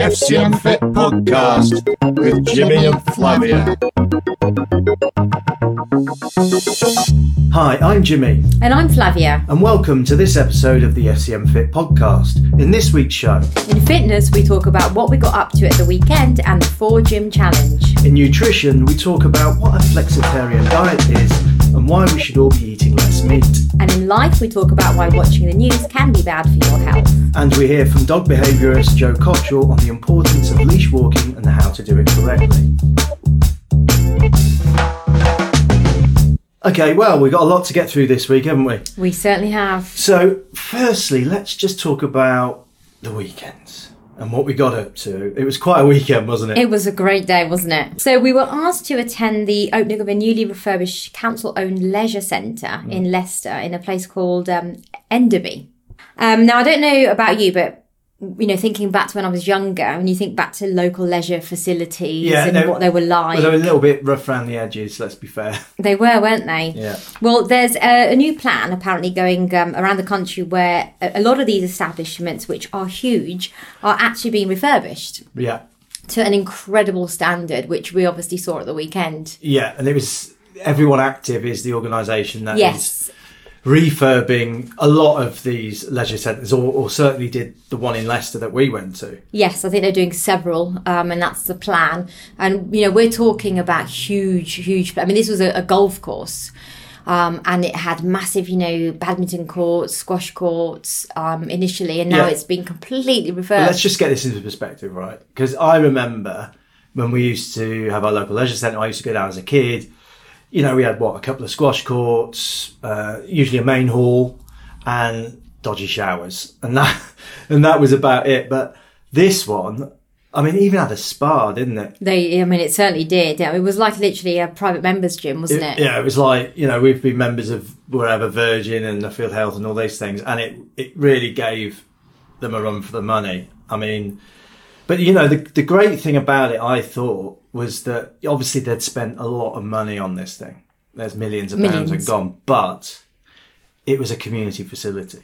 FCM Fit podcast with Jimmy and Flavia. Hi, I'm Jimmy, And I'm Flavia. and welcome to this episode of the FCM Fit podcast. In this week's show, In fitness, we talk about what we got up to at the weekend and the four gym challenge. in nutrition, we talk about what a flexitarian diet is and why we should all be eating less meat. And in life, we talk about why watching the news can be bad for your health. And we hear from dog behaviourist Jo Cottrell on the importance of leash walking and how to do it correctly. Okay, well, we've got a lot to get through this week, haven't we? We certainly have. So, firstly, let's just talk about the weekends and what we got up to. It was quite a weekend, wasn't it? It was a great day, wasn't it? So we were asked to attend the opening of a newly refurbished council-owned leisure centre in Leicester in a place called um, Enderby. Um, now I don't know about you, but you know, thinking back to when I was younger, when you think back to local leisure facilities Yeah, and no, what they were like, Well, they were a little bit rough around the edges, let's be fair. they were, weren't they? Yeah. Well, there's a, a new plan apparently going um, around the country where a, a lot of these establishments, which are huge, are actually being refurbished Yeah. to an incredible standard, which we obviously saw at the weekend. Yeah, and it was Everyone Active is the organisation that is Yes, refurbing a lot of these leisure centres, or, or certainly did the one in Leicester that we went to. yes, I think they're doing several, um, and that's the plan. And you know, we're talking about huge, huge. I mean, this was a, a golf course. Um, and it had massive, you know, badminton courts, squash courts um, initially, and now Yeah. it's been completely But let's just get this into perspective, right? Because I remember when we used to have our local leisure centre, I used to go down as a kid. You know, we had what, a couple of squash courts, uh, usually a main hall, and dodgy showers. And that, and that was about it. But this one, I mean, it even had a spa, didn't it? They, I mean, it certainly did. Yeah, It was like literally a private members gym, wasn't it? Yeah, it was like you know we've been members of wherever Virgin and Nuffield Health and all these things, and it it really gave them a run for the money. I mean, but you know the the great thing about it, I thought, was that obviously they'd spent a lot of money on this thing. There's millions of pounds had gone, but it was a community facility.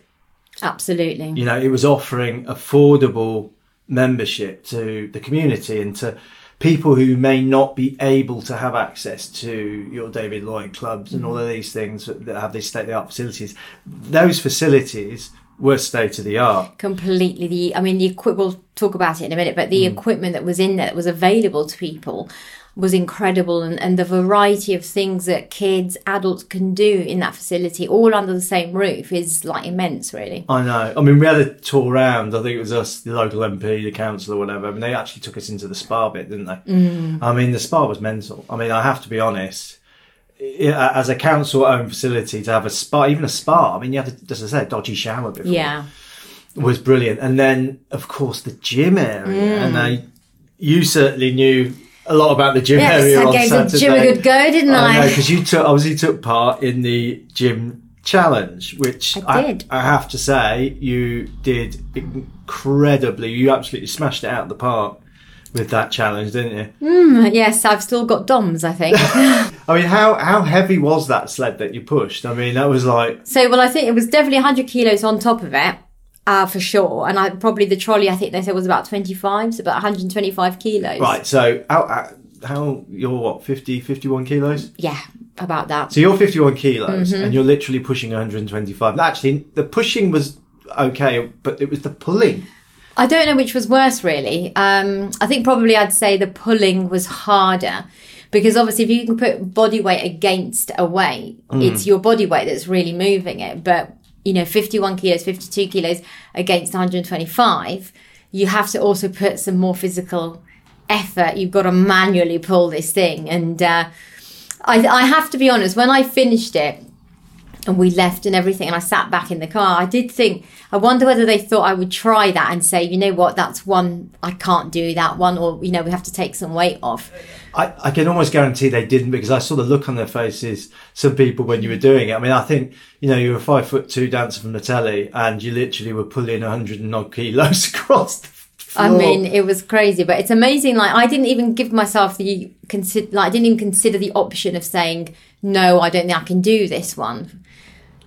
Absolutely. You know, it was offering affordable membership to the community and to people who may not be able to have access to your David Lloyd clubs and all mm. of these things that have these state of the art facilities. Those facilities were state of the art. Completely. The, I mean, the equi- we'll talk about it in a minute, but the Mm. equipment that was in there that was available to people was incredible, and, and the variety of things that kids, adults can do in that facility, all under the same roof, is like immense, really. I know. I mean, we had a tour round. I think it was us, the local MP, the council, or whatever. I mean, they actually took us into the spa bit, didn't they? Mm. I mean, the spa was mental. I mean, I have to be honest. I- As a council-owned facility, to have a spa, even a spa. I mean, you had, to, as I said, a dodgy shower before. Yeah. was brilliant. And then, of course, the gym area. Mm. And I, you certainly knew a lot about the gym Yes, area I on gave Saturday. the gym a good go, didn't I I? because you took obviously took part in the gym challenge, which I did. I, have to say you did incredibly. You absolutely smashed it out of the park with that challenge, didn't you? yes, I've still got DOMs, I think. I mean, how how heavy was that sled that you pushed? I mean, that was like so, well, I think it was definitely 100 kilos on top of it. Uh, for sure, and I probably the trolley I think they said was about twenty five, so about one hundred twenty five kilos. right. So how how, how you're what 50, 51 kilos? Yeah, about that. So you're 51 kilos Mm-hmm. and you're literally pushing 125. Actually, the pushing was okay, but it was the pulling. I don't know which was worse, really. Um, I think probably I'd say the pulling was harder because obviously, if you can put body weight against a weight, it's your body weight that's really moving it. But you know, 51 kilos, 52 kilos against 125, you have to also put some more physical effort. You've got to manually pull this thing. And uh, I, I have to be honest, when I finished it, and we left and everything and I sat back in the car. I did think I wonder whether they thought I would try that and say, you know what, that's one I can't do that one or you know, we have to take some weight off. I, I can almost guarantee they didn't because I saw the look on their faces. Some people when you were doing it. I mean, I think you know you were a five foot two dancer from the telly, and you literally were pulling a hundred and odd kilos across the I mean, it was crazy, but it's amazing. Like, I didn't even give myself the consider. Like, I didn't even consider the option of saying no. I don't think I can do this one,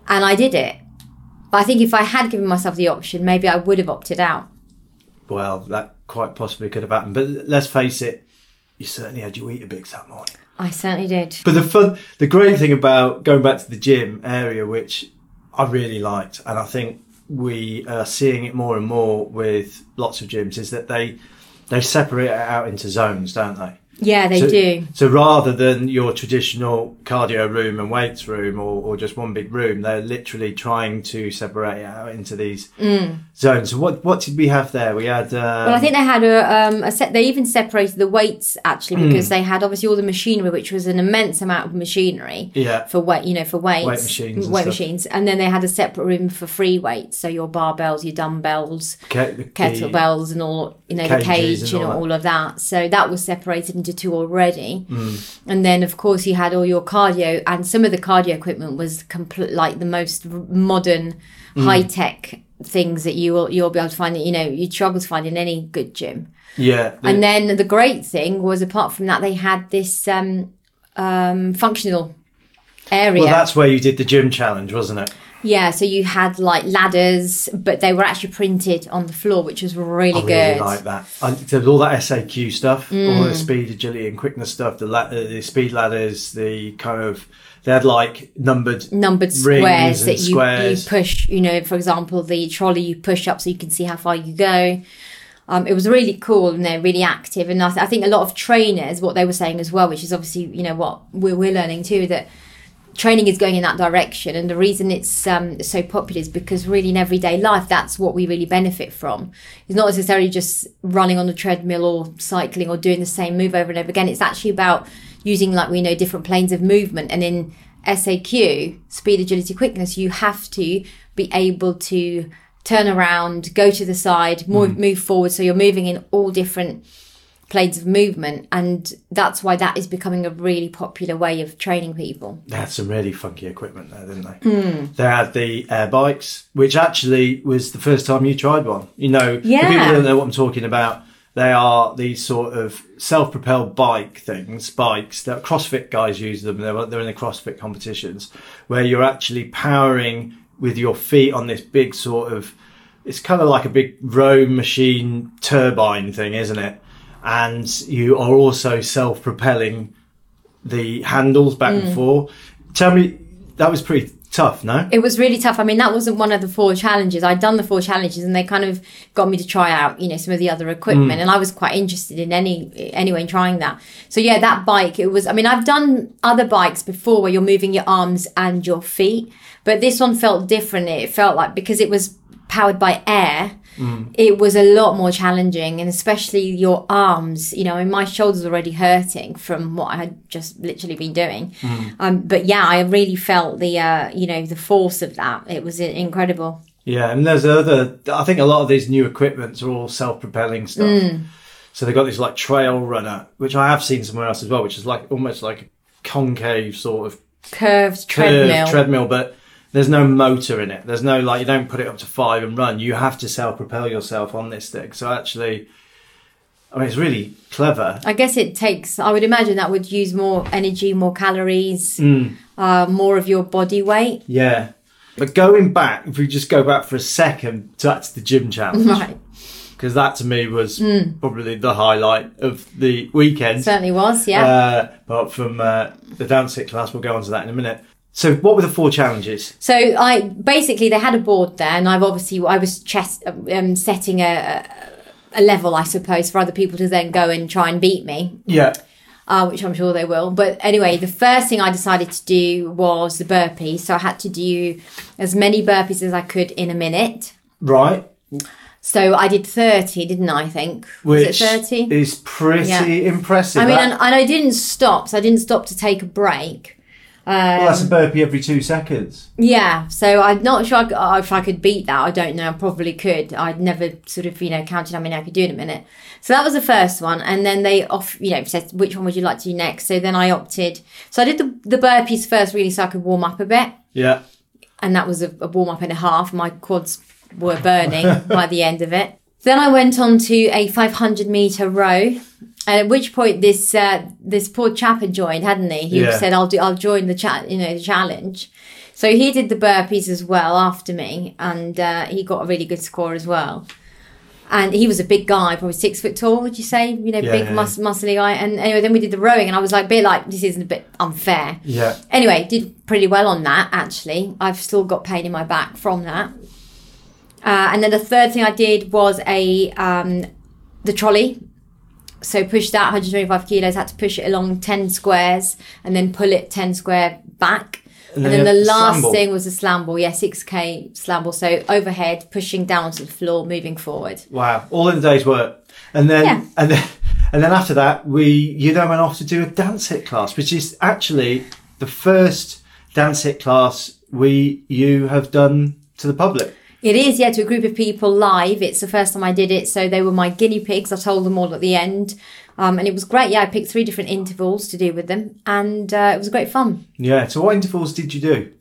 and I did it. But I think if I had given myself the option, maybe I would have opted out. well, that quite possibly could have happened. But let's face it, you certainly had your Weetabix that morning. I certainly did. But the fun, the great thing about going back to the gym area, which I really liked, and I think we are seeing it more and more with lots of gyms, is that they they separate it out into zones, don't they? Yeah, they so, do. So rather than your traditional cardio room and weights room or, or just one big room, they're literally trying to separate it out into these zones. So what what did we have there? We had. Um, Mm. Well, I think they had a, um, a set. They even separated the weights actually Hmm. because they had obviously all the machinery, which was an immense amount of machinery. Yeah. For weight, you know, for weights, Weight machines and weight stuff. machines, and then they had a separate room for free weights. So your barbells, your dumbbells, Ke- kettlebells, and all you know, the cage, and you know, all all of that. So that was separated into two already. Hmm. And then, of course, you had all your cardio, and some of the cardio equipment was complete, like the most modern, Hmm. high tech things that you will you'll be able to find. That you know, you struggle to find in any good gym. yeah. the- And then the great thing was, apart from that, they had this um, um, functional area. well, that's where you did the gym challenge, wasn't it? Yeah, so you had like ladders, but they were actually printed on the floor, which was really I good. really like that. And there was all that SAQ stuff, all Mm. the speed, agility, and quickness stuff. The la- the speed ladders, the kind of they had like numbered. numbered Rings squares that you, squares. you push you know for example the trolley you push up so you can see how far you go um, it was really cool and they're really active and I, th- I think a lot of trainers what they were saying as well which is obviously you know what we're, we're learning too that training is going in that direction. And the reason it's um, so popular is because really in everyday life that's what we really benefit from. It's not necessarily just running on the treadmill or cycling or doing the same move over and over again. It's actually about using like we know different planes of movement. And in SAQ speed agility quickness you have to be able to turn around go to the side move, move forward. So you're moving in all different planes of movement and that's why that is becoming a really popular way of training people They had some really funky equipment there, didn't they? They had the air bikes, which actually was the first time you tried one. You know, Yeah. people don't know what I'm talking about. They are these sort of self-propelled bike things, bikes that CrossFit guys use them. They're, they're in the CrossFit competitions where you're actually powering with your feet on this big sort of, it's kind of like a big row machine turbine thing, isn't it? And you are also self-propelling the handles back Mm. and forth. Tell me, that was pretty tough, no? it was really tough i mean that wasn't one of the four challenges i'd done the four challenges and they kind of got me to try out you know some of the other equipment and i was quite interested in any anyway in trying that so yeah that bike it was i mean i've done other bikes before where you're moving your arms and your feet but this one felt different it felt like because it was powered by air it was a lot more challenging and especially your arms you know and my shoulders were already hurting from what i had just literally been doing um, but yeah i really felt the uh, you know the force of that it was incredible Yeah, and there's other. I think a lot of these new equipments are all self-propelling stuff. Mm. So they've got this like trail runner, which I have seen somewhere else as well, which is like almost like a concave sort of curved curved treadmill treadmill, but there's no motor in it. There's no like you don't put it up to five and run. You have to self-propel yourself on this thing. So actually, I mean, it's really clever. i guess it takes i would imagine that would use more energy more calories uh, more of your body weight Yeah. But going back, if we just go back for a second to that's the gym challenge, right because that to me was probably the highlight of the weekend. certainly was yeah Uh, apart from uh, the dance HIIT class, we'll go on to that in a minute. So, what were the four challenges? So I basically they had a board there, and I've obviously I was chest, um, setting a, a level, I suppose, for other people to then go and try and beat me, Yeah. uh, which I'm sure they will. But anyway, the first thing I decided to do was the burpees. So I had to do as many burpees as I could in a minute. Right. So I did thirty, didn't I? I think Which was it thirty? is pretty Yeah. impressive. I mean, That- and, and I didn't stop. So I didn't stop to take a break. Well, that's a burpee every two seconds. Yeah, so I'm not sure I c- uh, if I could beat that. I don't know. I probably could. I'd never sort of, you know, counted how many I could do in a minute. So that was the first one. And then they off, you know, said, which one would you like to do next? So then I opted. So I did the, the burpees first, really, so I could warm up a bit. Yeah. And that was a, a warm up and a half. My quads were burning by the end of it. Then I went on to a 500 meter row. At which point this uh, this poor chap had joined, hadn't he? He Yeah. said, "I'll do. I'll join the chat. You know, the challenge." So he did the burpees as well after me, and uh, he got a really good score as well. And he was a big guy, probably six foot tall, would you say? You know, Yeah, big, yeah. mus- muscly guy. And anyway, then we did the rowing, and I was like, a bit like, this isn't a bit unfair. Yeah. Anyway, did pretty well on that, actually. I've still got pain in my back from that. Uh, and then the third thing I did was a um, the trolley. So pushed that 125 kilos, had to push it along 10 squares and then pull it 10 square back. And, then then the last slam ball. thing was a slam ball, yeah, 6k slam ball. So overhead, pushing down onto the floor, moving forward. Wow, all in a day's work, and then Yeah. and then and then after that, we you then went off to do a dance HIIT class, which is actually the first dance HIIT class we you have done to the public. It is, yeah, to a group of people live. It's the first time I did it, so they were my guinea pigs. I told them all at the end, um, and it was great. Yeah, I picked three different intervals to do with them, and uh, it was great fun. Yeah. So what intervals did you do?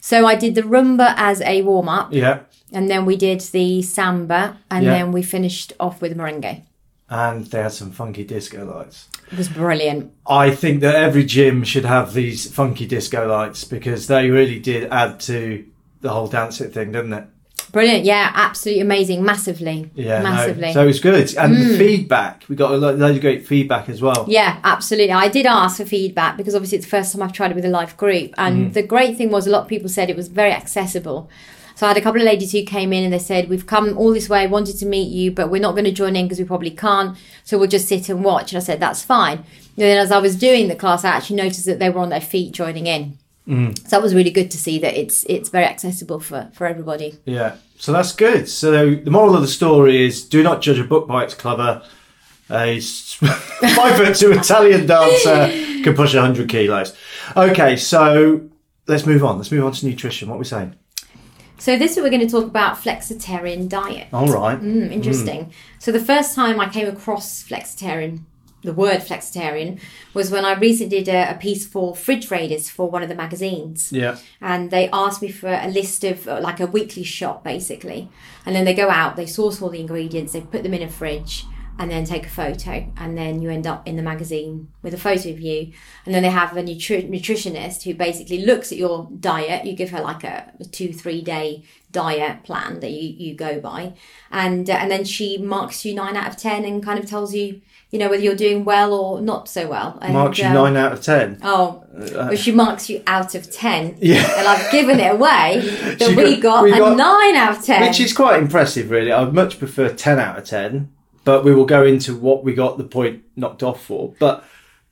So I did the rumba as a warm up, Yeah. and then we did the samba, and Yeah. then we finished off with merengue. And they had some funky disco lights. It was brilliant. I think that every gym should have these funky disco lights because they really did add to the whole dance it thing, didn't it? Brilliant, yeah, absolutely amazing, massively, Yeah, massively. Mm. So it was good, and the feedback we got a lot, load of great feedback as well. Yeah, absolutely. I did ask for feedback because obviously it's the first time I've tried it with a live group. And the great thing was a lot of people said it was very accessible. So I had a couple of ladies who came in and they said, We've come all this way, wanted to meet you, but we're not going to join in because we probably can't. So we'll just sit and watch. And I said, That's fine. And then as I was doing the class, I actually noticed that they were on their feet joining in. So that was really good to see that it's it's very accessible for, for everybody. Yeah, so that's good. So the moral of the story is: do not judge a book by its cover. A five foot two Italian dancer can push hundred kilos. Okay, so let's move on. Let's move on to nutrition. What are we saying? So this week we're going to talk about flexitarian diet. All right. Mm, interesting. So the first time I came across flexitarian, the word flexitarian, was when I recently did a, a piece for Fridge Raiders for one of the magazines. Yeah. And they asked me for a list of uh, like a weekly shop basically. And then they go out, they source all the ingredients, they put them in a fridge and then take a photo. And then you end up in the magazine with a photo of you. And then they have a nutri- nutritionist who basically looks at your diet. You give her like a, a two, three day diet plan that you, you go by. And, uh, and then she marks you nine out of 10 and kind of tells you, you know, whether you're doing well or not so well. And, Marks you um, nine out of ten. Oh, well, she marks you out of 10. Yeah. And I've given it away that we got- got, we a 9 out of 10. Which is quite impressive, really. I'd much prefer 10 out of 10, but we will go into what we got the point knocked off for. But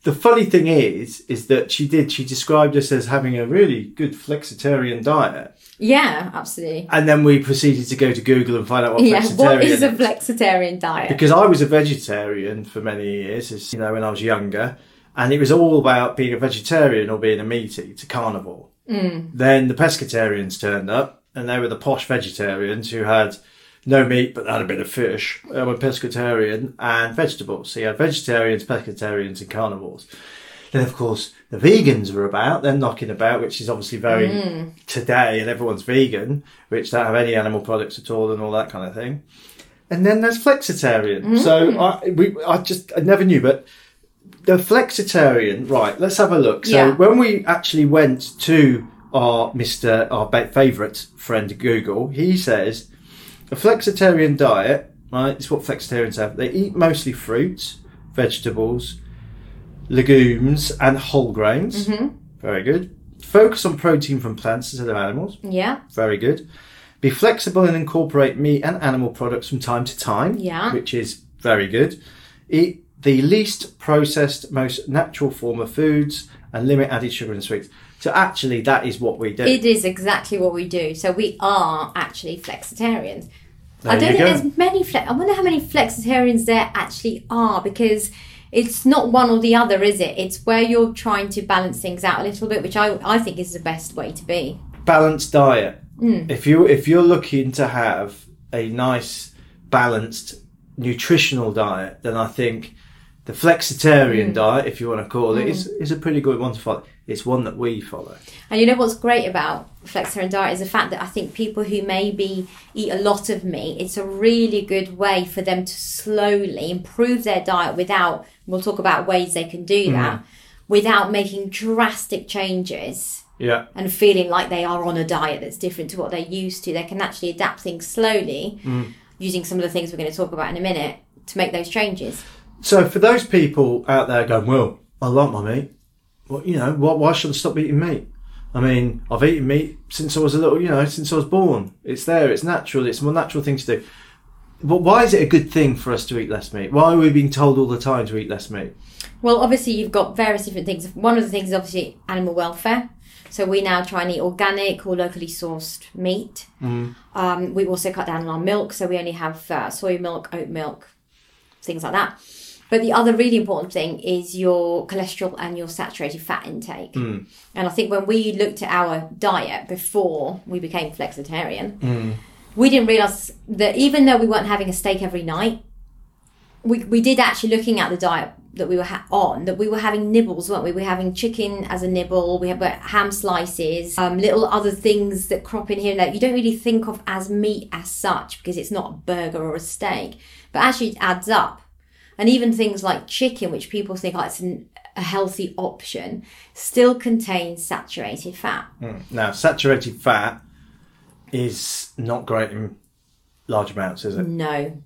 the funny thing is, is that she did, she described us as having a really good flexitarian diet. yeah, absolutely. And then we proceeded to go to Google and find out what Yeah, flexitarian what is a flexitarian diet? because I was a vegetarian for many years, as you know, when I was younger, and it was all about being a vegetarian or being a meat eater, carnivore. Mm. Then the pescatarians turned up, and they were the posh vegetarians who had no meat but they had a bit of fish. They were pescatarian and vegetables. So you had vegetarians, pescatarians, and carnivores. Then, of course, the vegans were about. They're knocking about, which is obviously very mm. today, and everyone's vegan, which don't have any animal products at all, and all that kind of thing. And then there's flexitarian. So mm. I, we, I just, I never knew, but the flexitarian, right? Let's have a look. So Yeah. when we actually went to our Mister, our favourite friend Google, he says a flexitarian diet, right? Is what flexitarians have. They eat mostly fruits, vegetables, legumes, and whole grains. Mm-hmm. Very good. Focus on protein from plants instead of animals. yeah, Very good. Be flexible and incorporate meat and animal products from time to time. Yeah. Which is very good. Eat the least processed, most natural form of foods and limit added sugar and sweets. So actually, that is what we do. it is exactly what we do. So we are actually flexitarians. I don't think go. there's many flex. I wonder how many flexitarians there actually are because it's not one or the other, is it? It's where you're trying to balance things out a little bit, which I, I think is the best way to be. balanced diet. Hmm. If you if you're looking to have a nice balanced nutritional diet, then I think the flexitarian Hmm. diet, if you want to call it, it, is mm. is a pretty good one to follow. It's one that we follow. And you know what's great about flexitarian diet is the fact that I think people who maybe eat a lot of meat, it's a really good way for them to slowly improve their diet without, we'll talk about ways they can do mm-hmm. that, without making drastic changes Yeah. and feeling like they are on a diet that's different to what they're used to. They can actually adapt things slowly. Mm. using some of the things we're going to talk about in a minute to make those changes. So for those people out there going, well, I like my meat. Well, you know, why, why should I stop eating meat? I mean, I've eaten meat since I was a little, you know, since I was born. It's there. It's natural. It's a more natural thing to do. But why is it a good thing for us to eat less meat? Why are we being told all the time to eat less meat? Well, obviously, you've got various different things. One of the things is obviously animal welfare. So we now try and eat organic or locally sourced meat. Um, we also cut down on our milk, so we only have uh, soy milk, oat milk, things like that. But the other really important thing is your cholesterol and your saturated fat intake. And I think when we looked at our diet before we became flexitarian, we didn't realize that even though we weren't having a steak every night, we, we did actually looking at the diet that we were ha- on that we were having nibbles weren't we? We were having chicken as a nibble we have uh, ham slices um, little other things that crop in here. That you don't really think of as meat as such because it's not a burger or a steak but actually it adds up and even things like chicken which people think oh, it's an, a healthy option still contains saturated fat Now, saturated fat is not great in large amounts, is it? No.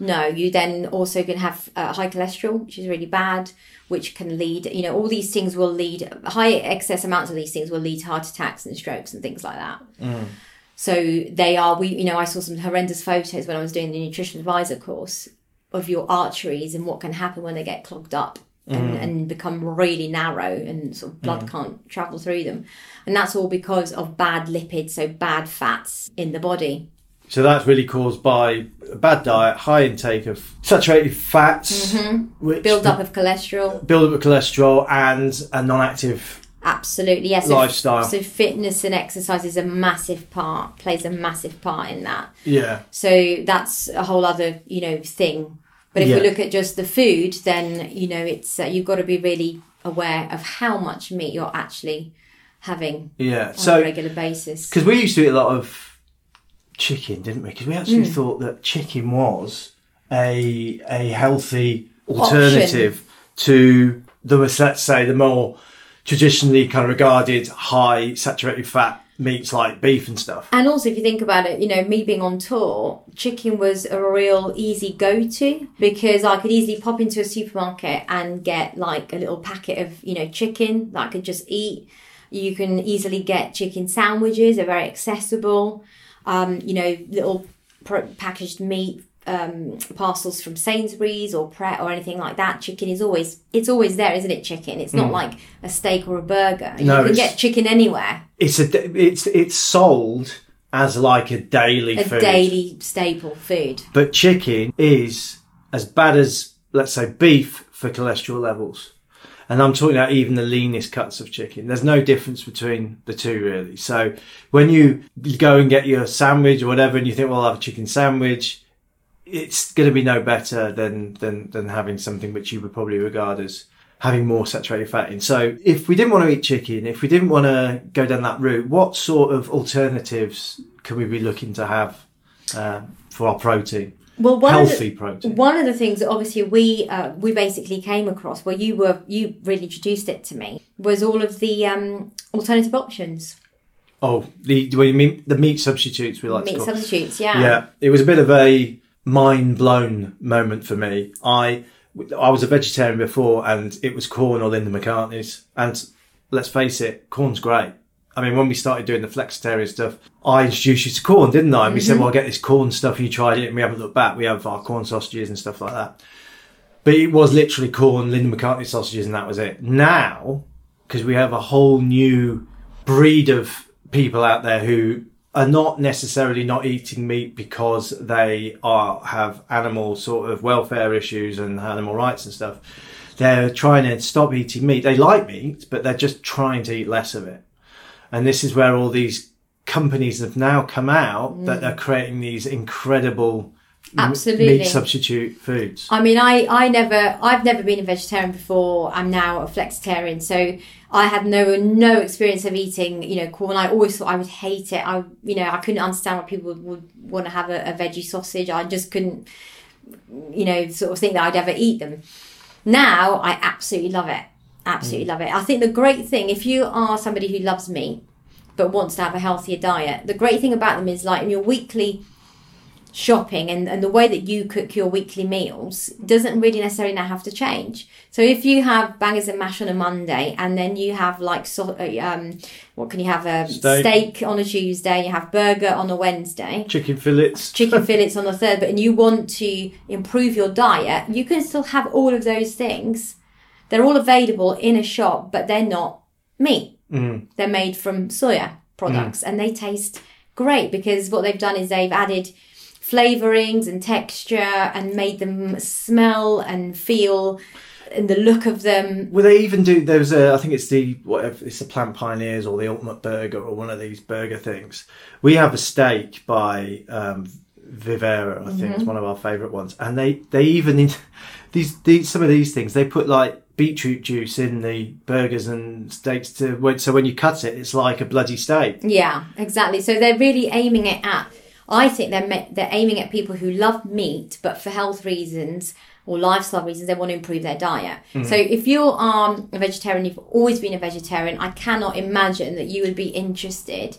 No, you then also can have uh, high cholesterol, which is really bad, which can lead, you know, all these things will lead, high excess amounts of these things will lead to heart attacks and strokes and things like that. So they are, we, you know, I saw some horrendous photos when I was doing the nutrition advisor course of your arteries and what can happen when they get clogged up. And, mm. and become really narrow and sort of blood mm. can't travel through them and that's all because of bad lipids so bad fats in the body So that's really caused by a bad diet, high intake of saturated fats, mm-hmm. which build up of cholesterol build up of cholesterol, and a non-active. Absolutely, yes. So- Lifestyle. So, fitness and exercise is a massive part, plays a massive part in that. Yeah, So that's a whole other, you know, thing. But if Yeah. we look at just the food, then you know, it's uh, you've got to be really aware of how much meat you're actually having yeah. on a So regular basis. because we used to eat a lot of chicken, didn't we? Because we actually Hmm. thought that chicken was a a healthy alternative to the let's say the more traditionally kind of regarded high saturated fat meats like beef and stuff. And also, if you think about it, you know, me being on tour, chicken was a real easy go to because I could easily pop into a supermarket and get like a little packet of, you know, chicken that I could just eat. You can easily get chicken sandwiches, they're very accessible. Um, you know, little packaged meat um, parcels from Sainsbury's or Pret or anything like that. Chicken is always it's always there, isn't it? Chicken. It's not like a steak or a burger. No, you can get chicken anywhere. It's a it's it's sold as like a daily A food. daily staple food. But chicken is as bad as, let's say, beef for cholesterol levels. And I'm talking about even the leanest cuts of chicken. There's no difference between the two really. So when you go and get your sandwich or whatever and you think, well, I'll have a chicken sandwich, it's going to be no better than, than, than having something which you would probably regard as having more saturated fat in. So if we didn't want to eat chicken, if we didn't want to go down that route, what sort of alternatives can we be looking to have uh, for our protein? Well, one Healthy of the, protein. One of the things that obviously we uh, we basically came across, where you were you really introduced it to me, was all of the um, alternative options, Oh, the what you mean the meat substitutes we like meat to call. substitutes. Yeah. Yeah, it was a bit of a mind blown moment for me. I I was a vegetarian before, and it was Quorn or Linda McCartney's. And let's face it, Quorn's great. I mean, when we started doing the flexitarian stuff, I introduced you to Quorn, didn't I? And we said, mm-hmm. "Well, get this Quorn stuff." You tried it, and we haven't looked back. We have our Quorn sausages and stuff like that. But it was literally Quorn, Linda McCartney sausages, and that was it. Now, because we have a whole new breed of people out there who are not necessarily not eating meat because they are have animal sort of welfare issues and animal rights and stuff. They're trying to stop eating meat. They like meat, but they're just trying to eat less of it. And this is where all these companies have now come out that mm. are creating these incredible Absolutely. meat substitute foods. I mean, I, I never, I've never been a vegetarian before. I'm now a flexitarian, so I had no no experience of eating, you know, Quorn. I always thought I would hate it. I, you know, I couldn't understand why people would, would want to have a, a veggie sausage. I just couldn't, you know, sort of think that I'd ever eat them. Now I absolutely love it. Absolutely mm. love it. I think the great thing, if you are somebody who loves meat but wants to have a healthier diet, the great thing about them is like in your weekly shopping and, and the way that you cook your weekly meals doesn't really necessarily now have to change. So if you have bangers and mash on a Monday and then you have like so, uh, um what can you have a Steak. steak on a Tuesday, you have burger on a Wednesday, Chicken fillets. chicken fillets on the third, but and you want to improve your diet, you can still have all of those things. They're all available in a shop, but they're not meat. Mm. They're made from soya products and they taste great because what they've done is they've added flavorings and texture and made them smell and feel and the look of them. Well, they even do. There's a. I think it's the whatever. It's the Plant Pioneers or the Ultimate Burger or one of these burger things. We have a steak by um, Vivera. I think Mm-hmm. it's one of our favourite ones, and they they even these these some of these things they put like beetroot juice in the burgers and steaks to when- so when you cut it, it's like a bloody steak. Yeah, exactly. So they're really aiming it at. I think they're they're aiming at people who love meat, but for health reasons or lifestyle reasons, they want to improve their diet. Mm-hmm. So if you are a vegetarian, you've always been a vegetarian, I cannot imagine that you would be interested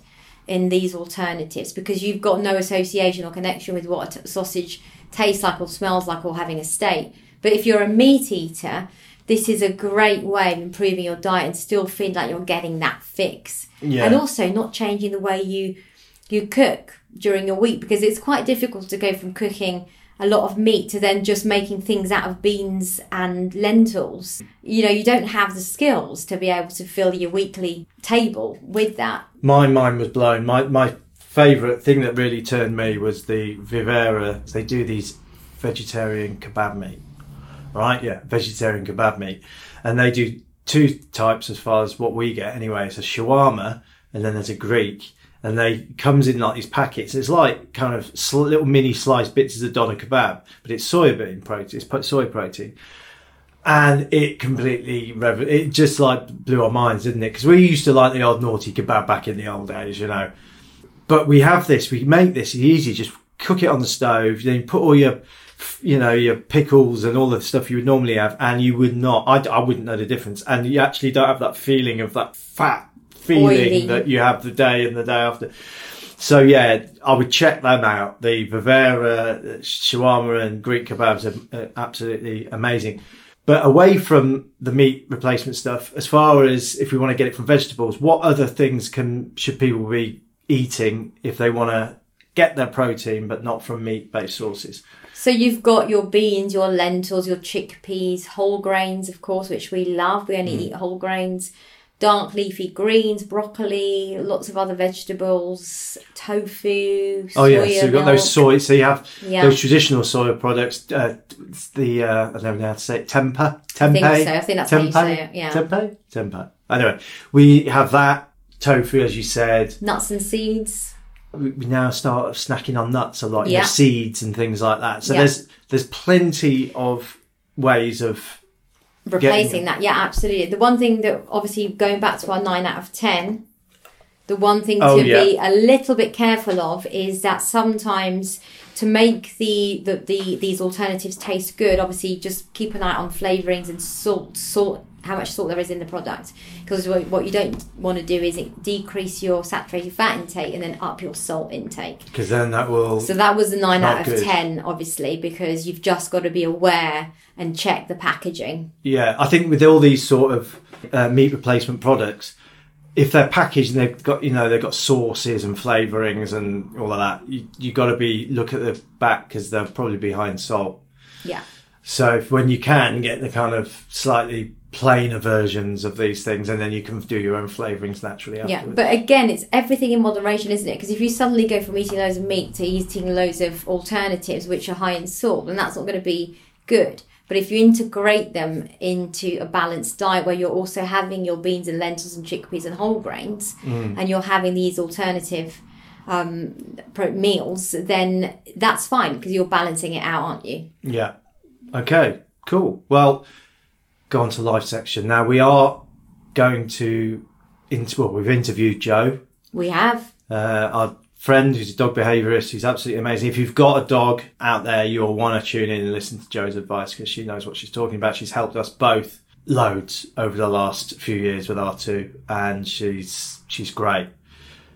in these alternatives because you've got no association or connection with what a t- sausage tastes like or smells like or having a steak. But if you're a meat eater, this is a great way of improving your diet and still feel like you're getting that fix. Yeah. And also not changing the way you you cook during your week because it's quite difficult to go from cooking a lot of meat to then just making things out of beans and lentils. You know, you don't have the skills to be able to fill your weekly table with that. My mind was blown. My my favourite thing that really turned me was the Vivera. They do these vegetarian kebab meat, right? Yeah, vegetarian kebab meat, and they do two types as far as what we get anyway. It's a shawarma, and then there's a Greek, and they comes in like these packets. It's like kind of sl- little mini sliced bits of the doner kebab, but it's soybean protein. It's soy protein and it completely rev- it just like blew our minds didn't it because we used to like the old naughty kebab back in the old days you know but we have this we make this easy just cook it on the stove then you put all your you know your pickles and all the stuff you would normally have and you would not I, I wouldn't know the difference and you actually don't have that feeling of that fat feeling Oily. that you have the day and the day after so yeah, I would check them out. The Vivera, shawarma, and Greek kebabs are absolutely amazing. But away from the meat replacement stuff, as far as if we want to get it from vegetables, what other things can should people be eating if they want to get their protein, but not from meat-based sources? So you've got your beans, your lentils, your chickpeas, whole grains, of course, which we love. We only Mm. eat whole grains. Dark leafy greens, broccoli, lots of other vegetables, tofu. Oh yeah, so you've got those soy. So you have Yeah. those traditional soy products. Uh, the uh, I don't know how to say it. Temper, tempeh. think so. I think that's how you say it, yeah. Tempeh, tempeh. Anyway, we have that tofu, as you said. Nuts and seeds. we now start snacking on nuts a lot, you know, Yeah. seeds and things like that. So Yeah. there's there's plenty of ways of replacing that. Yeah, absolutely. The one thing that obviously going back to our nine out of ten, the one thing Oh, to yeah. be a little bit careful of is that sometimes to make the, the, the these alternatives taste good, obviously just keep an eye on flavorings and salt, salt how much salt there is in the product because what, what you don't want to do is decrease your saturated fat intake and then up your salt intake because then that will so that was a nine out of good. ten obviously because you've just got to be aware and check the packaging yeah. I think with all these sort of uh, meat replacement products, if they're packaged and they've got you know they've got sauces and flavorings and all of that, you you got to be look at the back because they'll probably be high in salt. yeah So if, when you can get the kind of slightly plainer versions of these things, and then you can do your own flavorings naturally Yeah, but again, it's everything in moderation, isn't it? Because if you suddenly go from eating loads of meat to eating loads of alternatives which are high in salt, then that's not going to be good. But if you integrate them into a balanced diet where you're also having your beans and lentils and chickpeas and whole grains, and you're having these alternative um, meals, then that's fine because you're balancing it out, aren't you? Yeah. Okay. Cool. Well, go on to live section now. We are going to into well, we've interviewed Jo, We have. uh, our friend who's a dog behaviourist. Who's absolutely amazing. If you've got a dog out there, you'll want to tune in and listen to Jo's advice because she knows what she's talking about. She's helped us both loads over the last few years with R two, and she's she's great.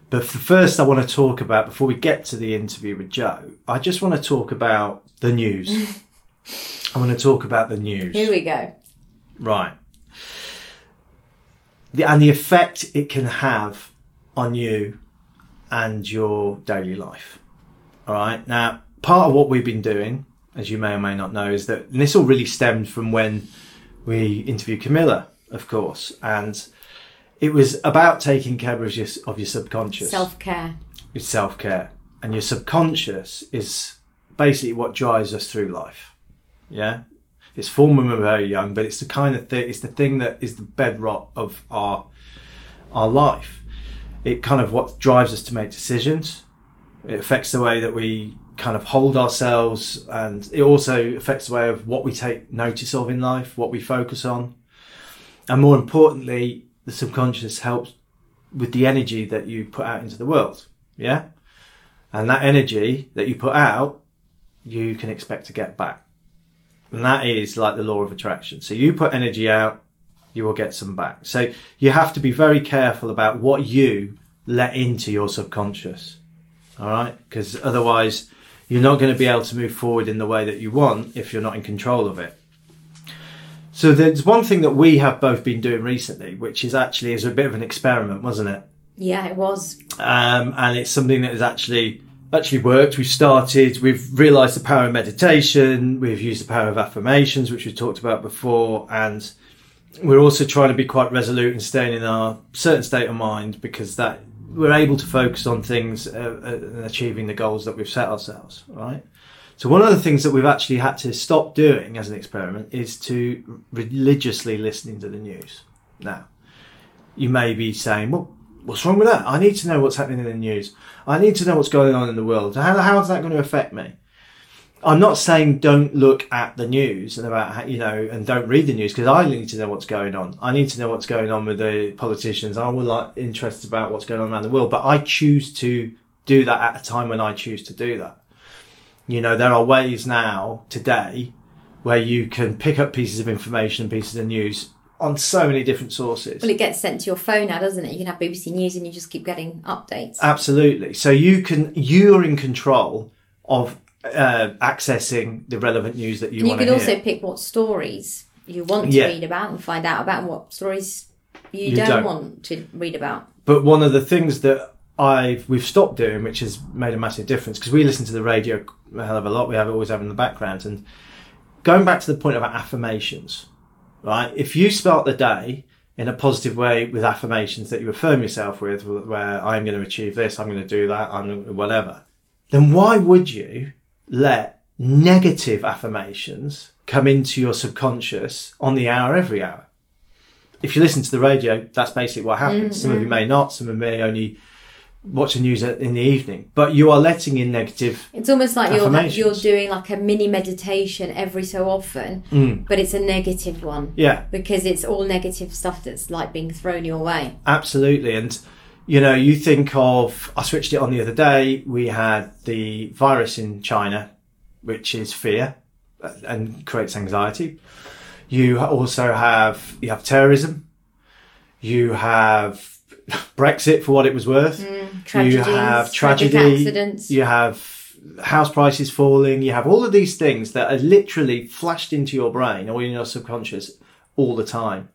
But first, I want to talk about, before we get to the interview with Jo, I just want to talk about the news. I want to talk about the news. Here we go. Right. The, and the effect it can have on you and your daily life. All right. Now, part of what we've been doing, as you may or may not know, is that and this all really stemmed from when we interviewed Camilla, of course, and it was about taking care of your, of your subconscious Self care. is self care, and your subconscious is basically what drives us through life. Yeah, it's formed when we're very young, but it's the kind of thing. It's the thing that is the bedrock of our our life. It kind of what drives us to make decisions. It affects the way that we kind of hold ourselves, and it also affects the way of what we take notice of in life, what we focus on, and more importantly, the subconscious helps with the energy that you put out into the world. Yeah. And that energy that you put out, you can expect to get back. And that is like the law of attraction. So you put energy out, you will get some back. So you have to be very careful about what you let into your subconscious. All right. Because otherwise you're not going to be able to move forward in the way that you want if you're not in control of it. So there's one thing that we have both been doing recently, which is actually is a bit of an experiment, wasn't it? Yeah, it was. um, and it's something that has actually actually worked. We've started. We've realised the power of meditation. We've used the power of affirmations, which we talked about before, and we're also trying to be quite resolute and staying in our certain state of mind because that we're able to focus on things uh, uh, and achieving the goals that we've set ourselves. Right. So one of the things that we've actually had to stop doing as an experiment is to religiously listening to the news. Now, you may be saying, well, what's wrong with that? I need to know what's happening in the news. I need to know what's going on in the world. How, how is that going to affect me? I'm not saying don't look at the news and about how, you know and don't read the news because I need to know what's going on. I need to know what's going on with the politicians. I'm like interested about what's going on around the world, but I choose to do that at a time when I choose to do that. You know, there are ways now today where you can pick up pieces of information, pieces of news on so many different sources. Well, it gets sent to your phone now, doesn't it? You can have BBC News and you just keep getting updates. Absolutely. So you can you're in control of uh, accessing the relevant news that you, you want to can also pick what stories you want to Yeah. read about and find out about and what stories you, You don't, don't. want to read about. But one of the things that I've we've stopped doing, which has made a massive difference, because we listen to the radio a hell of a lot. We have it always have in the background, and going back to the point about affirmations, right? If you start the day in a positive way with affirmations that you affirm yourself with, where I'm going to achieve this, I'm going to do that, I'm whatever, then why would you let negative affirmations come into your subconscious on the hour every hour? If you listen to the radio, that's basically what happens. Mm, some of you mm. may not, some of you may only watch the news in the evening, but you are letting in negative. It's almost like you're you're doing like a mini meditation every so often, Mm. but it's a negative one Yeah, because it's all negative stuff that's like being thrown your way. absolutely. And, you know, you think of, I switched it on the other day. We had the virus in China, which is fear uh, and creates anxiety. You also have, you have terrorism. You have Brexit for what it was worth. Tragedies, you have tragedy. accidents. You have house prices falling. You have all of these things that are literally flashed into your brain or in your subconscious all the time.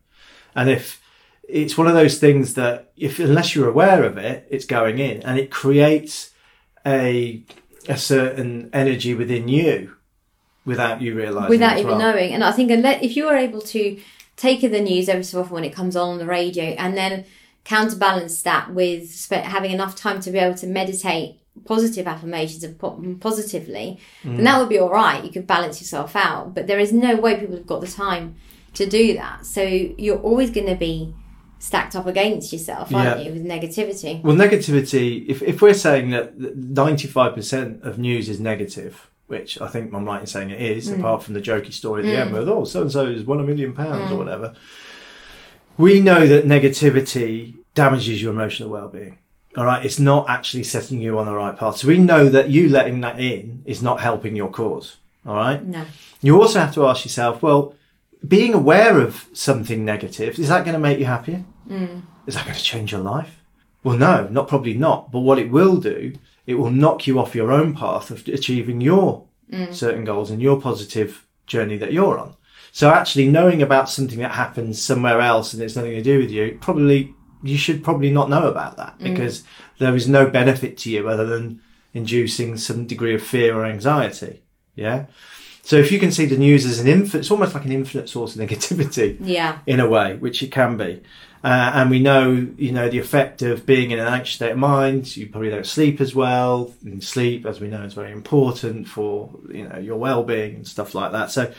And if it's one of those things that if unless you're aware of it, it's going in and it creates a a certain energy within you without you realizing without even well. knowing. And I think if you are able to take in the news every so often when it comes on the radio and then counterbalance that with having enough time to be able to meditate positive affirmations and po- positively, Mm. then that would be all right. You could balance yourself out. But there is no way people have got the time to do that. So you're always going to be stacked up against yourself, aren't Yeah. you, with negativity? Well, negativity, if, if we're saying that 95% of news is negative, which I think I'm right in saying it is, mm. apart from the jokey story at the mm. end with, oh, so and so has won a million pounds or mm. whatever, we know that negativity damages your emotional well being. All right. It's not actually setting you on the right path. So we know that you letting that in is not helping your cause. All right. No. You also have to ask yourself, well, being aware of something negative, is that going to make you happier? Mm. Is that going to change your life? Well, no, not probably not. But what it will do, it will knock you off your own path of achieving your mm. certain goals and your positive journey that you're on. So actually knowing about something that happens somewhere else and it's nothing to do with you, probably you should probably not know about that because there is no benefit to you other than inducing some degree of fear or anxiety. Yeah. So if you can see the news as an infinite, it's almost like an infinite source of negativity Yeah. in a way, which it can be. Uh, and we know, you know, the effect of being in an anxious state of mind. You probably don't sleep as well. And sleep, as we know, is very important for, you know, your well-being and stuff like that. So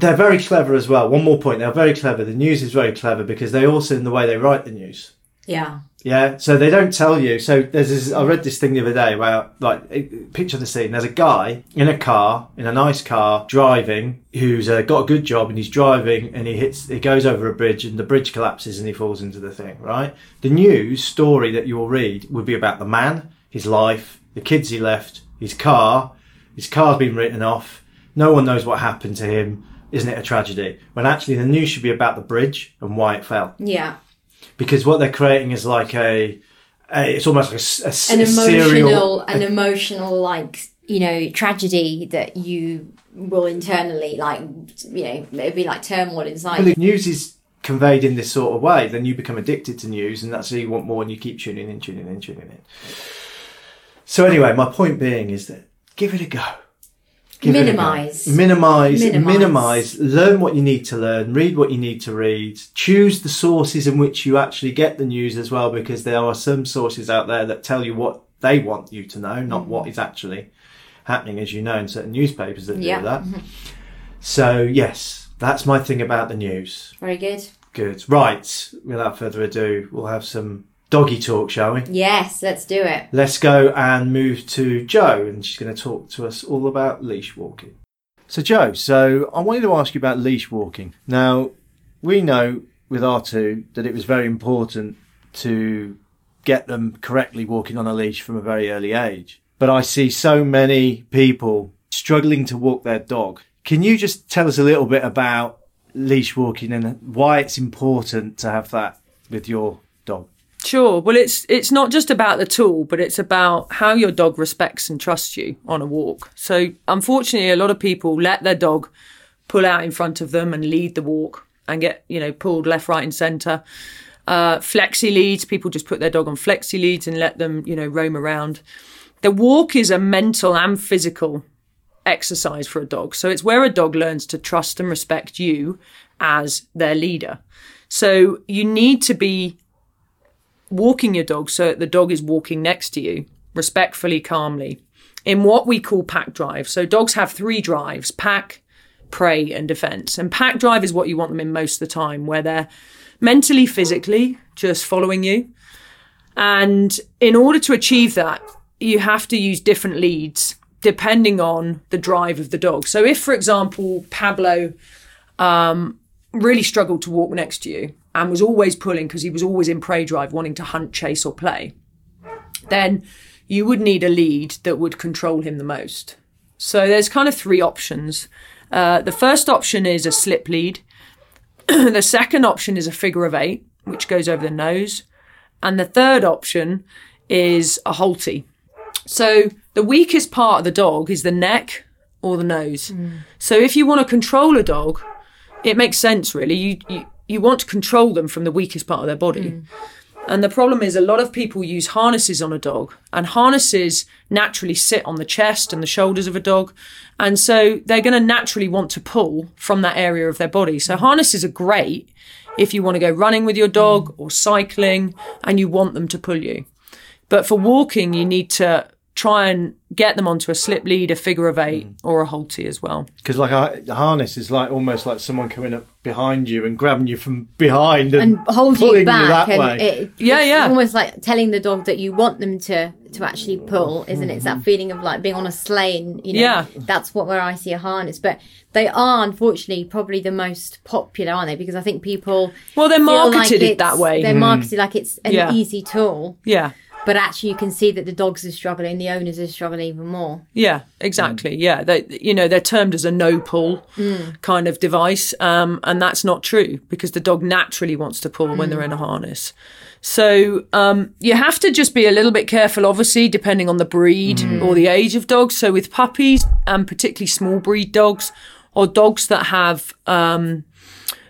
they're very clever as well. One more point. They're very clever. The news is very clever because they also, in the way they write the news. Yeah. Yeah, so they don't tell you. So there's this, I read this thing the other day where, like picture the scene. There's a guy in a car, in a nice car, driving, who's uh, got a good job, and he's driving, and he hits, he goes over a bridge, and the bridge collapses, and he falls into the thing. Right. The news story that you'll read would be about the man, his life, the kids he left, his car. His car's been written off. No one knows what happened to him. Isn't it a tragedy? When actually the news should be about the bridge and why it fell Yeah. because what they're creating is like a, a it's almost like a, a An a serial. emotional, an emotional, like, you know, tragedy that you will internally, like, you know, it'd be like turmoil inside. Well, if news is conveyed in this sort of way, then you become addicted to news, and that's how you want more, and you keep tuning in, tuning in, tuning in. So anyway, my point being is that give it a go. Give it a go. Minimise. Minimize, Minimise. minimize, learn what you need to learn, read what you need to read, choose the sources in which you actually get the news as well, because there are some sources out there that tell you what they want you to know, not what mm-hmm. is actually happening, as you know, in certain newspapers that Yeah. do that. Mm-hmm. So, yes, that's my thing about the news. Very good. Good. Right, without further ado, we'll have some doggy talk, shall we? Yes, let's do it. Let's go and move to Jo, and she's going to talk to us all about leash walking. So, Jo, so I wanted to ask you about leash walking. Now, we know with R2 that it was very important to get them correctly walking on a leash from a very early age. But I see so many people struggling to walk their dog. Can you just tell us a little bit about leash walking and why it's important to have that with your dog? Sure. Well, it's it's not just about the tool, but it's about how your dog respects and trusts you on a walk. So, unfortunately, a lot of people let their dog pull out in front of them and lead the walk and get you know pulled left, right, and centre. Uh, flexi leads. People just put their dog on flexi leads and let them you know roam around. The walk is a mental and physical exercise for a dog. So it's where a dog learns to trust and respect you as their leader. So you need to be walking your dog so that the dog is walking next to you respectfully, calmly, in what we call pack drive. So dogs have three drives pack, prey, and defense. And pack drive is what you want them in most of the time, where they're mentally, physically just following you. And in order to achieve that, you have to use different leads depending on the drive of the dog. So if, for example, Pablo um, really struggled to walk next to you and was always pulling because he was always in prey drive, wanting to hunt, chase, or play, then you would need a lead that would control him the most. So there's kind of three options. Uh, the first option is a slip lead. the second option is a figure of eight, which goes over the nose. And the third option is a Halti. So the weakest part of the dog is the neck or the nose. So if you want to control a dog, it makes sense really. You, you you want to control them from the weakest part of their body. Mm. And the problem is a lot of people use harnesses on a dog and harnesses naturally sit on the chest and the shoulders of a dog. And so they're going to naturally want to pull from that area of their body. So mm. harnesses are great if you want to go running with your dog mm. or cycling and you want them to pull you. But for walking, you need to try and get them onto a slip lead, a figure of eight, mm. or a Halti as well. Because like a a harness is like almost like someone coming up behind you and grabbing you from behind and, and hold pulling you back that and way. it, Yeah, it's yeah. almost like telling the dog that you want them to to actually pull isn't it it's that mm-hmm. feeling of like being on a sleigh and you know Yeah. that's what where i see a harness but they are unfortunately probably the most popular aren't they because i think people Well, they're feel like marketed it that way. they're mm. marketed like it's an Yeah. easy tool Yeah. But actually you can see that the dogs are struggling, the owners are struggling even more. Yeah, exactly. Yeah, they, you know, they're termed as a no pull kind of device, um, and that's not true because the dog naturally wants to pull when they're in a harness. So um, you have to just be a little bit careful, obviously, depending on the breed or the age of dogs. So with puppies and particularly small breed dogs or dogs that have um,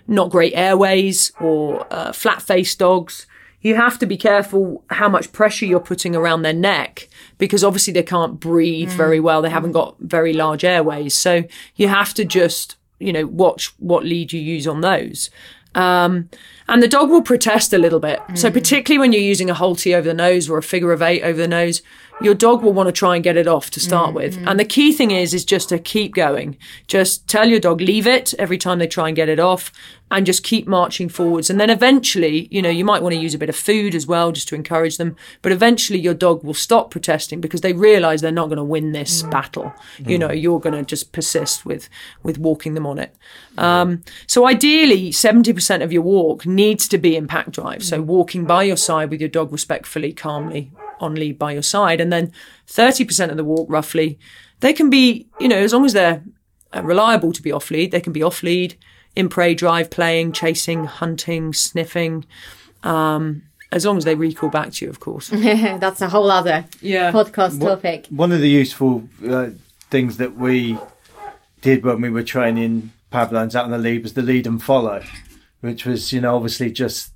not great airways or uh, flat faced dogs, you have to be careful how much pressure you're putting around their neck because obviously they can't breathe very well. They haven't got very large airways. So you have to just, you know, watch what lead you use on those. Um, and the dog will protest a little bit. So mm. particularly when you're using a Halti over the nose or a figure of eight over the nose, your dog will want to try and get it off to start mm, with. Mm. And the key thing is, is just to keep going. Just tell your dog, leave it every time they try and get it off and just keep marching forwards. And then eventually, you know, you might want to use a bit of food as well, just to encourage them. But eventually your dog will stop protesting because they realize they're not going to win this battle. You know, you're going to just persist with, with walking them on it. Um, so ideally, 70% of your walk needs to be in pack drive. So walking by your side with your dog respectfully, calmly on lead by your side. And then 30% of the walk, roughly, they can be, you know, as long as they're uh, reliable to be off lead, they can be off lead, in prey drive, playing, chasing, hunting, sniffing. Um, as long as they recall back to you, of course. That's a whole other Yeah. podcast topic. One of the useful uh, things that we did when we were training Pavlons out on the lead was the lead and follow, which was, you know, obviously just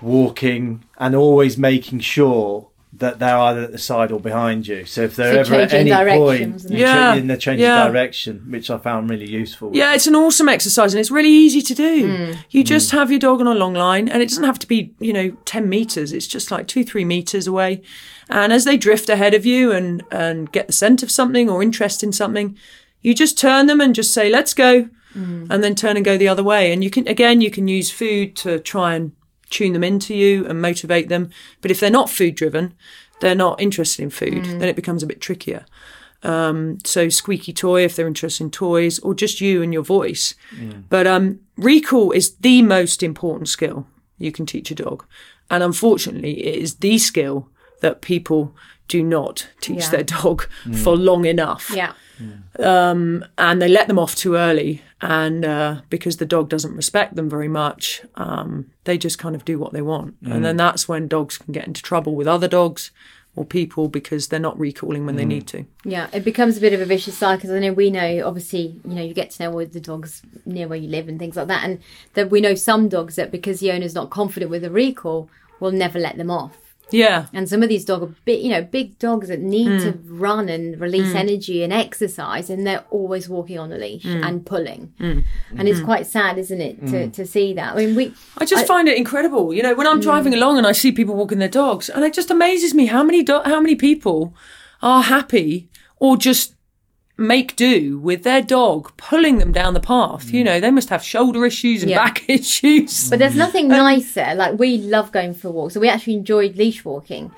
walking and always making sure that they're either at the side or behind you. So if they're So ever at any point, directions Yeah, changing the change yeah. of direction, which I found really useful. Yeah, it's an awesome exercise and it's really easy to do. You hmm. just have your dog on a long line and it doesn't have to be, you know, 10 meters. It's just like two, three meters away. And as they drift ahead of you and, and get the scent of something or interest in something, you just turn them and just say, let's go. And then turn and go the other way. And you can, again, you can use food to try and tune them into you and motivate them. But if they're not food driven, they're not interested in food, then it becomes a bit trickier. Um, so squeaky toy if they're interested in toys, or just you and your voice. But um, recall is the most important skill you can teach a dog, and unfortunately, it is the skill that people do not teach Yeah. their dog for long enough Yeah. And they let them off too early. And uh, because the dog doesn't respect them very much, um, they just kind of do what they want. And then that's when dogs can get into trouble with other dogs or people because they're not recalling when they need to. Yeah, it becomes a bit of a vicious cycle. Because I know we know, obviously, you know, you get to know all the dogs near where you live and things like that. And that we know some dogs that because the owner's not confident with a recall, will never let them off. Yeah. And some of these dogs are big, you know, big dogs that need to mm. run and release mm. energy and exercise, and they're always walking on a leash mm. and pulling. Mm-hmm. And it's quite sad, isn't it, to, to see that? I mean, we I just find it incredible. You know, when I'm driving along and I see people walking their dogs, and it just amazes me how many do- how many people are happy or just make do with their dog pulling them down the path. You mm. know, they must have shoulder issues and Yeah. back issues. But there's nothing um, nicer. Like we love going for walks, so we actually enjoyed leash walking.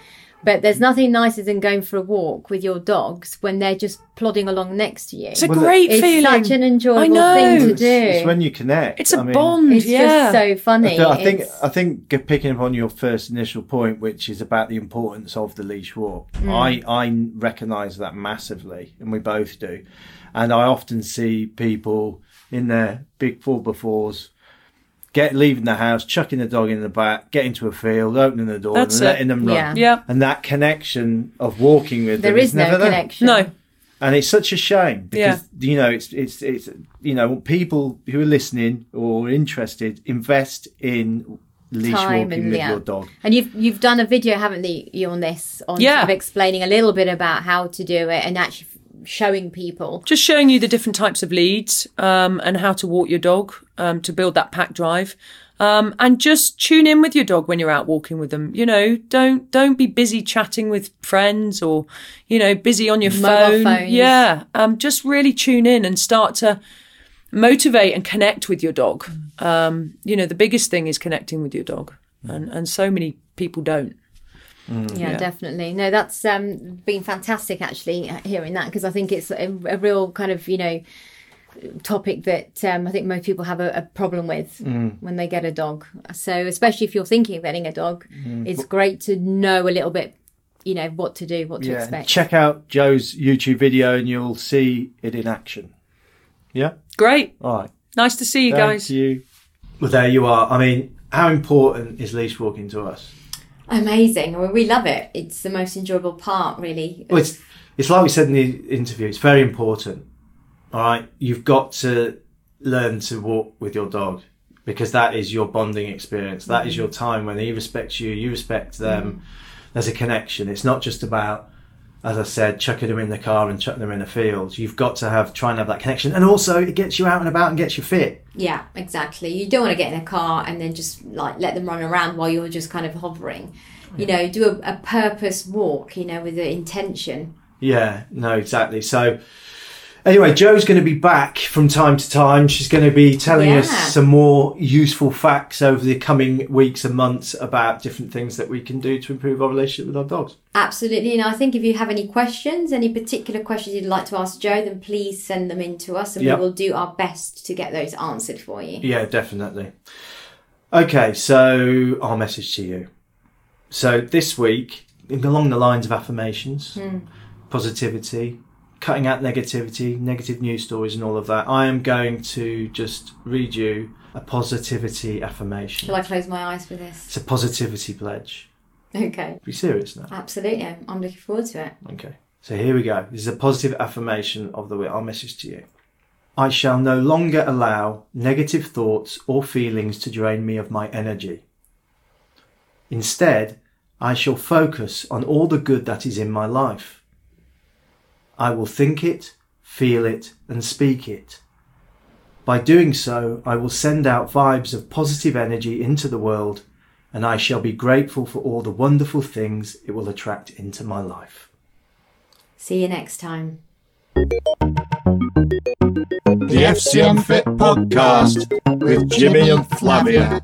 But there's nothing nicer than going for a walk with your dogs when they're just plodding along next to you. It's a Well, great It's feeling. such an enjoyable I know. thing to do. it's when you connect. It's a I mean, bond. It's yeah. just so funny. I think It's- I think picking up on your first initial point, which is about the importance of the leash walk, mm. I I recognise that massively, and we both do. And I often see people in their big four befores get leaving the house, chucking the dog in the back, getting to a field, opening the door, That's and it. letting them run. Yeah. Yeah. And that connection of walking with there them is no never there. connection. No. and it's such a shame Yeah. because you know it's it's it's you know people who are listening or interested invest in leash Time walking and with yeah. your dog. And you've you've done a video, haven't you, you on this, on Yeah. sort of explaining a little bit about how to do it and actually showing people. just showing you the different types of leads um, and how to walk your dog um, to build that pack drive. Um, and just tune in with your dog when you're out walking with them. You know don't don't be busy chatting with friends or you know busy on your Mobile phone. phones. yeah um, just really tune in and start to motivate and connect with your dog. Um, you know the biggest thing is connecting with your dog. And, and so many people don't Yeah, Yeah. definitely. No, that's um, been fantastic actually hearing that because I think it's a, a real kind of you know topic that um, I think most people have a, a problem with when they get a dog. So especially if you're thinking of getting a dog, it's great to know a little bit you know what to do, what to Yeah. expect. Check out Jo's YouTube video and you'll see it in action. Yeah? Great. All right. Nice to see you Thank guys. you. Well, there you are. I mean, how important is leash walking to us? Amazing. I mean, we love it. It's the most enjoyable part, really. Well, it's, it's like we said in the interview, it's very important. All right. You've got to learn to walk with your dog because that is your bonding experience. That is mm. your time when he respects you, you respect mm. them. There's a connection. It's not just about, as I said, chucking them in the car and chucking them in the field. You've got to have, try and have that connection. And also, it gets you out and about and gets you fit. Yeah, exactly. You don't want to get in a car and then just like let them run around while you're just kind of hovering. You know, do a, a purpose walk, you know, with the intention. Yeah, no, exactly. So, anyway, Jo's going to be back from time to time. She's going to be telling us some more useful facts over the coming weeks and months about different things that we can do to improve our relationship with our dogs. Absolutely. And I think if you have any questions, any particular questions you'd like to ask Joe, then please send them in to us and Yep. we will do our best to get those answered for you. Yeah, definitely. Okay, so our message to you. So this week, along the lines of affirmations, hmm. positivity, cutting out negativity, negative news stories, and all of that, I am going to just read you a positivity affirmation. Shall I close my eyes for this? It's a positivity pledge. Okay. Be serious now. Absolutely. I'm looking forward to it. Okay. So here we go. This is a positive affirmation of the week. Our message to you. I shall no longer allow negative thoughts or feelings to drain me of my energy. Instead, I shall focus on all the good that is in my life. I will think it, feel it, and speak it. By doing so, I will send out vibes of positive energy into the world, and I shall be grateful for all the wonderful things it will attract into my life. See you next time. The FCM Fit Podcast with Jimmy and Flavia.